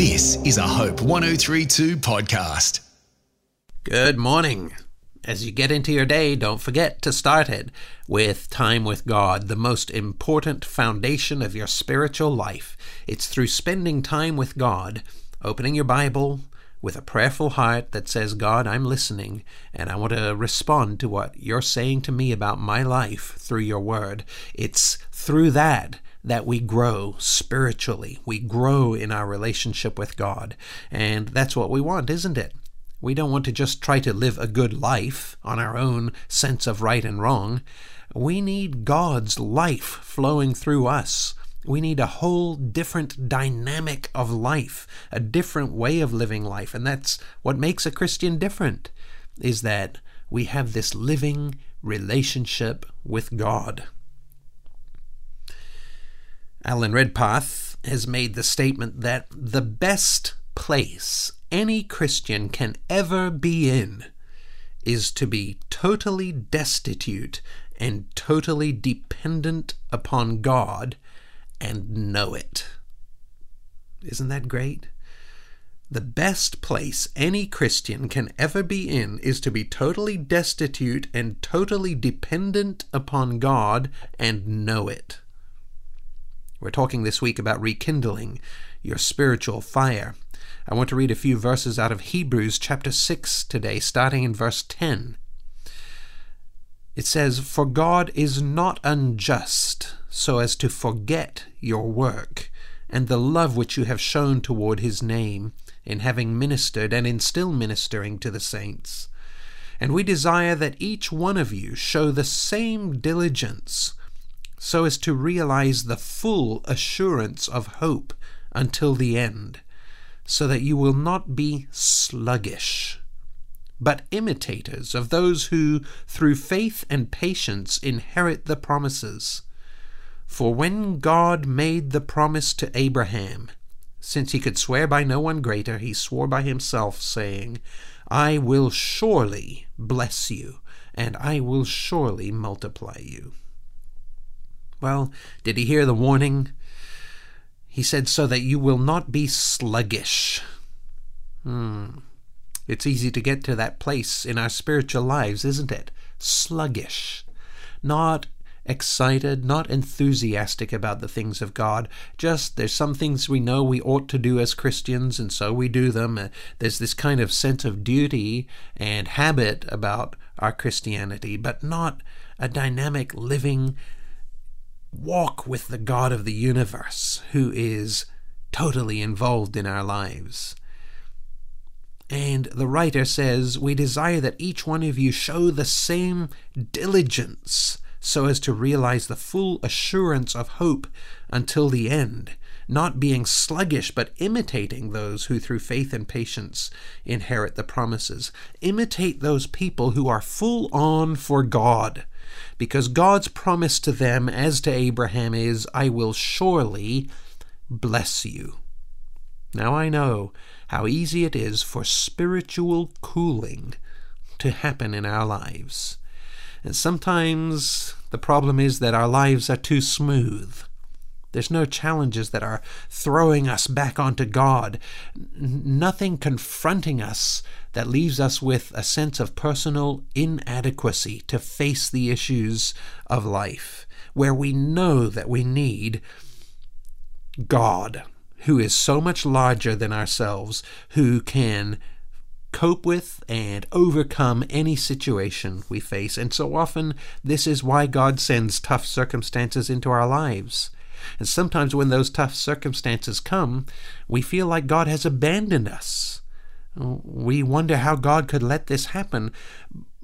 This is a Hope 1032 podcast. Good morning. As you get into your day, don't forget to start it with time with God, the most important foundation of your spiritual life. It's through spending time with God, opening your Bible with a prayerful heart that says, God, I'm listening, and I want to respond to what you're saying to me about my life through your word. It's through that that we grow spiritually. We grow in our relationship with God. And that's what we want, isn't it? We don't want to just try to live a good life on our own sense of right and wrong. We need God's life flowing through us. We need a whole different dynamic of life, a different way of living life. And that's what makes a Christian different, is that we have this living relationship with God. Alan Redpath has made the statement that the best place any Christian can ever be in is to be totally destitute and totally dependent upon God and know it. Isn't that great? The best place any Christian can ever be in is to be totally destitute and totally dependent upon God and know it. We're talking this week about rekindling your spiritual fire. I want to read a few verses out of Hebrews chapter 6 today, starting in verse 10. It says, For God is not unjust so as to forget your work and the love which you have shown toward his name in having ministered and in still ministering to the saints. And we desire that each one of you show the same diligence so as to realize the full assurance of hope until the end, so that you will not be sluggish, but imitators of those who, through faith and patience, inherit the promises. For when God made the promise to Abraham, since he could swear by no one greater, he swore by himself, saying, I will surely bless you, and I will surely multiply you. Well, did he hear the warning? He said, so that you will not be sluggish. Hmm. It's easy to get to that place in our spiritual lives, isn't it? Sluggish. Not excited, not enthusiastic about the things of God. Just there's some things we know we ought to do as Christians, and so we do them. Uh, there's this kind of sense of duty and habit about our Christianity, but not a dynamic, living, walk with the God of the universe who is totally involved in our lives. And the writer says, We desire that each one of you show the same diligence so as to realize the full assurance of hope until the end, not being sluggish, but imitating those who through faith and patience inherit the promises. Imitate those people who are full on for God because God's promise to them, as to Abraham, is, I will surely bless you. Now I know how easy it is for spiritual cooling to happen in our lives. And sometimes the problem is that our lives are too smooth. There's no challenges that are throwing us back onto God, nothing confronting us that leaves us with a sense of personal inadequacy to face the issues of life, where we know that we need God, who is so much larger than ourselves, who can cope with and overcome any situation we face. And so often, this is why God sends tough circumstances into our lives. And sometimes, when those tough circumstances come, we feel like God has abandoned us we wonder how God could let this happen.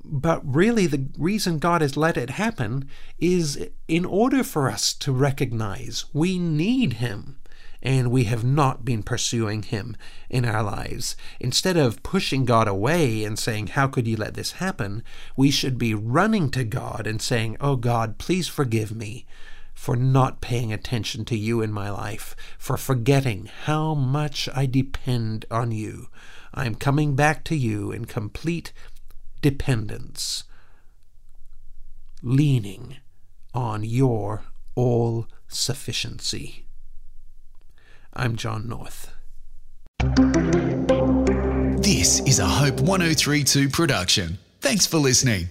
But really, the reason God has let it happen is in order for us to recognize we need Him and we have not been pursuing Him in our lives. Instead of pushing God away and saying, How could you let this happen? we should be running to God and saying, Oh God, please forgive me for not paying attention to you in my life, for forgetting how much I depend on you. I'm coming back to you in complete dependence, leaning on your all sufficiency. I'm John North. This is a Hope 1032 production. Thanks for listening.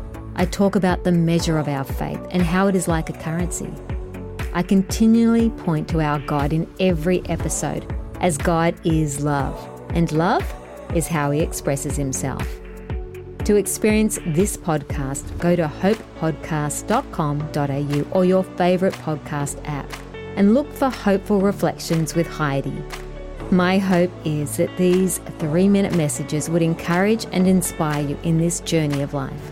I talk about the measure of our faith and how it is like a currency. I continually point to our God in every episode, as God is love, and love is how He expresses Himself. To experience this podcast, go to hopepodcast.com.au or your favourite podcast app and look for Hopeful Reflections with Heidi. My hope is that these three minute messages would encourage and inspire you in this journey of life.